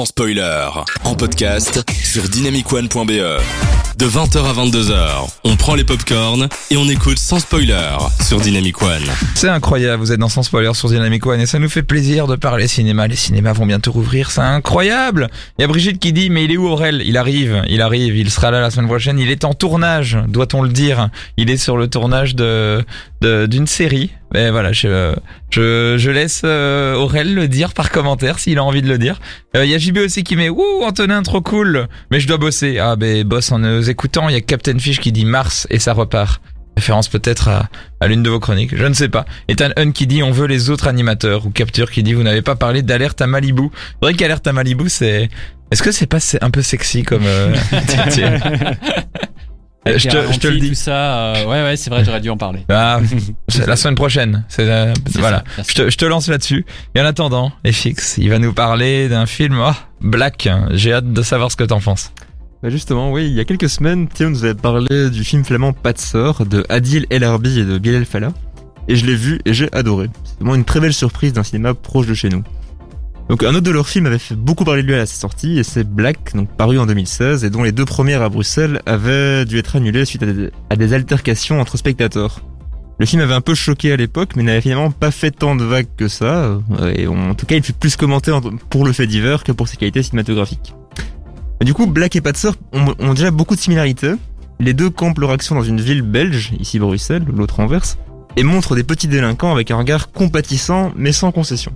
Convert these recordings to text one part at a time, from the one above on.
sans spoiler. En podcast sur dynamicone.be. De 20h à 22h, on prend les popcorns et on écoute sans spoiler sur Dynamic One. C'est incroyable, vous êtes dans Sans Spoiler sur Dynamic One et ça nous fait plaisir de parler cinéma. Les cinémas vont bientôt rouvrir, c'est incroyable. Il y a Brigitte qui dit, mais il est où Aurel? Il arrive, il arrive, il sera là la semaine prochaine. Il est en tournage, doit-on le dire? Il est sur le tournage de d'une série. Mais voilà, je, je, je laisse euh, Aurel le dire par commentaire s'il a envie de le dire. Euh, Il y a JB aussi qui met, ouh Antonin trop cool, mais je dois bosser. Ah ben bosse en nous écoutant. Il y a Captain Fish qui dit Mars et ça repart. Référence peut-être à, à l'une de vos chroniques, je ne sais pas. Ethan Hun qui dit on veut les autres animateurs ou Capture qui dit vous n'avez pas parlé d'alerte à Malibu. C'est vrai qu'alerte à Malibu c'est est-ce que c'est pas un peu sexy comme euh, Euh, je, te, je te le Tout dis. ça, euh, ouais, ouais, c'est vrai, j'aurais dû en parler. Ah, c'est la semaine prochaine. C'est euh, voilà. ça. Je te, je te lance là-dessus. Et en attendant, FX, il va nous parler d'un film oh, Black. J'ai hâte de savoir ce que t'en penses. Bah justement, oui, il y a quelques semaines, Théo nous avait parlé du film flamand Pas de sœur de Adil El Arbi et de Bilal Fallah. Et je l'ai vu et j'ai adoré. C'est vraiment une très belle surprise d'un cinéma proche de chez nous. Donc un autre de leurs films avait fait beaucoup parler de lui à sa sortie et c'est Black, donc paru en 2016 et dont les deux premières à Bruxelles avaient dû être annulées suite à des, altercations entre spectateurs. Le film avait un peu choqué à l'époque mais n'avait finalement pas fait tant de vagues que ça euh, et en tout cas il fut plus commenté en- pour le fait divers que pour ses qualités cinématographiques. Du coup, Black et ont, ont déjà beaucoup de similarités. Les deux campent leur action dans une ville belge, ici Bruxelles, l'autre Anvers, et montrent des petits délinquants avec un regard compatissant mais sans concession.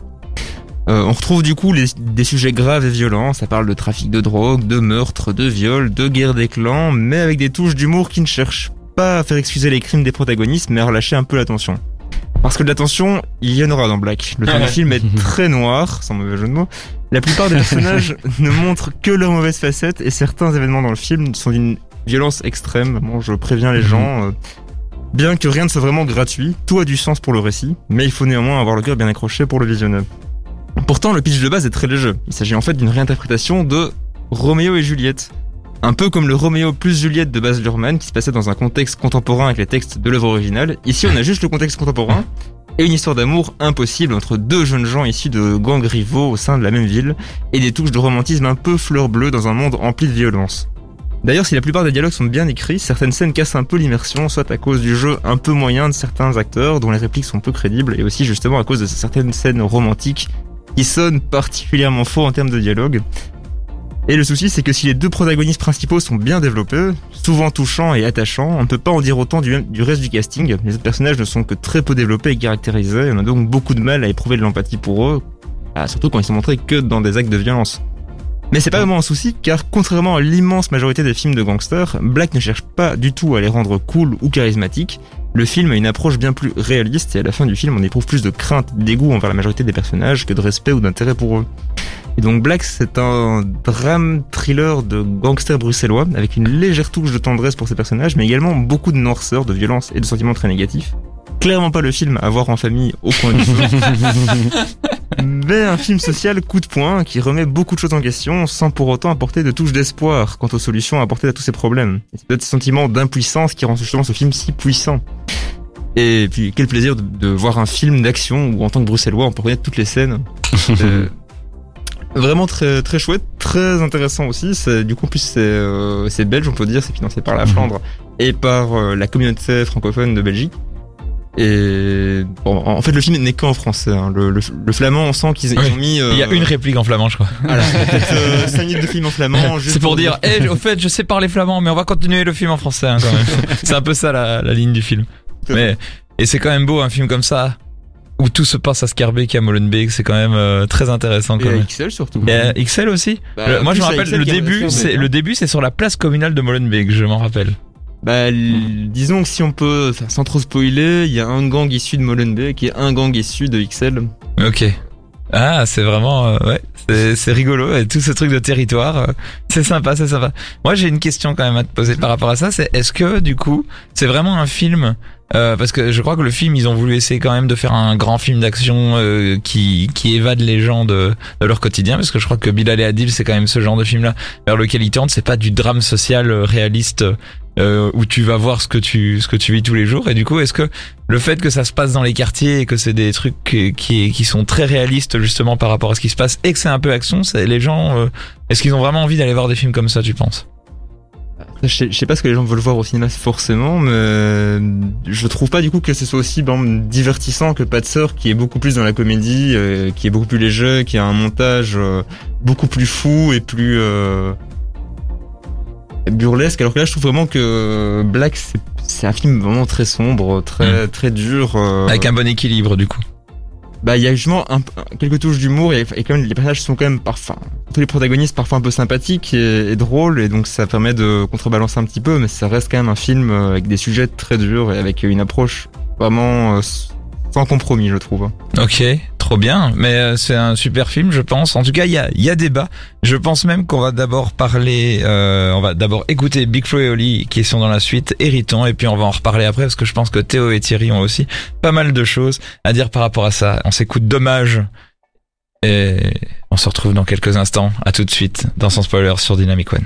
Euh, on retrouve du coup les- des sujets graves et violents, ça parle de trafic de drogue, de meurtre, de viol, de guerre des clans, mais avec des touches d'humour qui ne cherchent pas à faire excuser les crimes des protagonistes, mais à relâcher un peu la tension. Parce que de la tension, il y en aura dans Black. Le du film est très noir, sans mauvais jeu de mots. La plupart des personnages ne montrent que leurs mauvaises facettes et certains événements dans le film sont d'une violence extrême. Bon, je préviens les gens. euh, bien que rien ne soit vraiment gratuit, tout a du sens pour le récit, mais il faut néanmoins avoir le cœur bien accroché pour le visionner. Pourtant, le pitch de base est très léger. Il s'agit en fait d'une réinterprétation de Roméo et Juliette. Un peu comme le Roméo plus Juliette de Baz Luhrmann qui se passait dans un contexte contemporain avec les textes de l'œuvre originale. Ici, on a juste le contexte contemporain et une histoire d'amour impossible entre deux jeunes gens issus de gangs rivaux au sein de la même ville et des touches de romantisme un peu fleur bleue dans un monde empli de violence. D'ailleurs, si la plupart des dialogues sont bien écrits, certaines scènes cassent un peu l'immersion, soit à cause du jeu un peu moyen de certains acteurs dont les répliques sont peu crédibles, et aussi justement à cause de certaines scènes romantiques qui sonnent particulièrement faux en termes de dialogue. Et le souci, c'est que si les deux protagonistes principaux sont bien développés, souvent touchants et attachants, on ne peut pas en dire autant du, reste du casting. Les autres personnages ne sont que très peu développés et caractérisés, on a donc beaucoup de mal à éprouver de l'empathie pour eux, ah, surtout quand ils sont montrés que dans des actes de violence. Mais c'est pas vraiment un souci, car contrairement à l'immense majorité des films de gangsters, Black ne cherche pas du tout à les rendre cool ou charismatiques. Le film a une approche bien plus réaliste et à la fin du film on éprouve plus de crainte, dégoût envers la majorité des personnages que de respect ou d'intérêt pour eux. Et donc Black c'est un drame thriller de gangsters bruxellois avec une légère touche de tendresse pour ses personnages mais également beaucoup de noirceur, de violence et de sentiments très négatifs. Clairement pas le film à voir en famille au coin du feu. Mais un film social coup de poing qui remet beaucoup de choses en question sans pour autant apporter de touches d'espoir quant aux solutions à apporter à tous ces problèmes. C'est peut-être ce sentiment d'impuissance qui rend justement ce film si puissant. Et puis quel plaisir de, de voir un film d'action où en tant que bruxellois on peut reconnaître toutes les scènes. Euh, Vraiment très très chouette, très intéressant aussi. C'est du coup en plus c'est euh, c'est belge on peut dire, c'est financé par la Mhm. Flandre et par euh, la communauté francophone de Belgique. Et bon, en fait le film n'est qu'en français. hein. Le, le, le flamand on sent qu'ils Oui. ont mis. euh, Il y a une réplique en flamand, je crois. Voilà, peut-être euh, 5 minutes de film en flamand. juste C'est pour dire, eh, au fait, je sais parler flamand, mais on va continuer le film en français hein, quand même. c'est un peu ça la, la ligne du film. Mais et c'est quand même beau un film comme ça où tout se passe à Scarbeck et à Molenbeek. C'est quand même euh, très intéressant quand Et à. XL surtout. Et à XL aussi. Bah, Le- moi je me rappelle XL le début, c'est hein. le début, c'est sur la place communale de Molenbeek. Je m'en rappelle. Bah, l- disons que si on peut, enfin, sans trop spoiler, il y a un gang issu de Molenbeek et un gang issu de XL. Ok. Ah, c'est vraiment, euh, ouais, c'est, c'est rigolo et tout ce truc de territoire, euh, c'est sympa, c'est sympa. Moi, j'ai une question quand même à te poser par rapport à ça. C'est est-ce que du coup, c'est vraiment un film euh, parce que je crois que le film, ils ont voulu essayer quand même de faire un grand film d'action euh, qui qui évade les gens de, de leur quotidien, parce que je crois que Bilal et Adil, c'est quand même ce genre de film-là vers lequel ils tendent. C'est pas du drame social euh, réaliste euh, où tu vas voir ce que tu ce que tu vis tous les jours. Et du coup, est-ce que le fait que ça se passe dans les quartiers et que c'est des trucs qui, qui sont très réalistes justement par rapport à ce qui se passe et que c'est un peu action, c'est les gens, euh, est-ce qu'ils ont vraiment envie d'aller voir des films comme ça, tu penses? Je sais, pas ce que les gens veulent voir au cinéma forcément, mais je trouve pas du coup que ce soit aussi ben, divertissant que Pas de sœur, qui est beaucoup plus dans la comédie, euh, qui est beaucoup plus léger, qui a un montage euh, beaucoup plus fou et plus euh, burlesque. Alors que là, je trouve vraiment que Black, c'est- un film vraiment très sombre, très très dur. euh, Avec un bon équilibre, du coup. bah, il y a justement un, quelques touches d'humour et, et quand même les personnages sont quand même parfois, tous les protagonistes parfois un peu sympathiques et, et drôles et donc ça permet de contrebalancer un petit peu, mais ça reste quand même un film euh, avec des sujets très durs et avec une approche vraiment euh, sans compromis, je trouve. Ok, trop bien. Mais euh, c'est un super film, je pense. En tout cas, il y a, y a débat. Je pense même qu'on va d'abord parler, euh, on va d'abord écouter Big Flo et Oli qui sont dans la suite, Héritant, et puis on va en reparler après parce que je pense que Théo et Thierry ont aussi pas mal de choses à dire par rapport à ça. On s'écoute Dommage et on se retrouve dans quelques instants. À tout de suite dans son spoiler sur Dynamic One.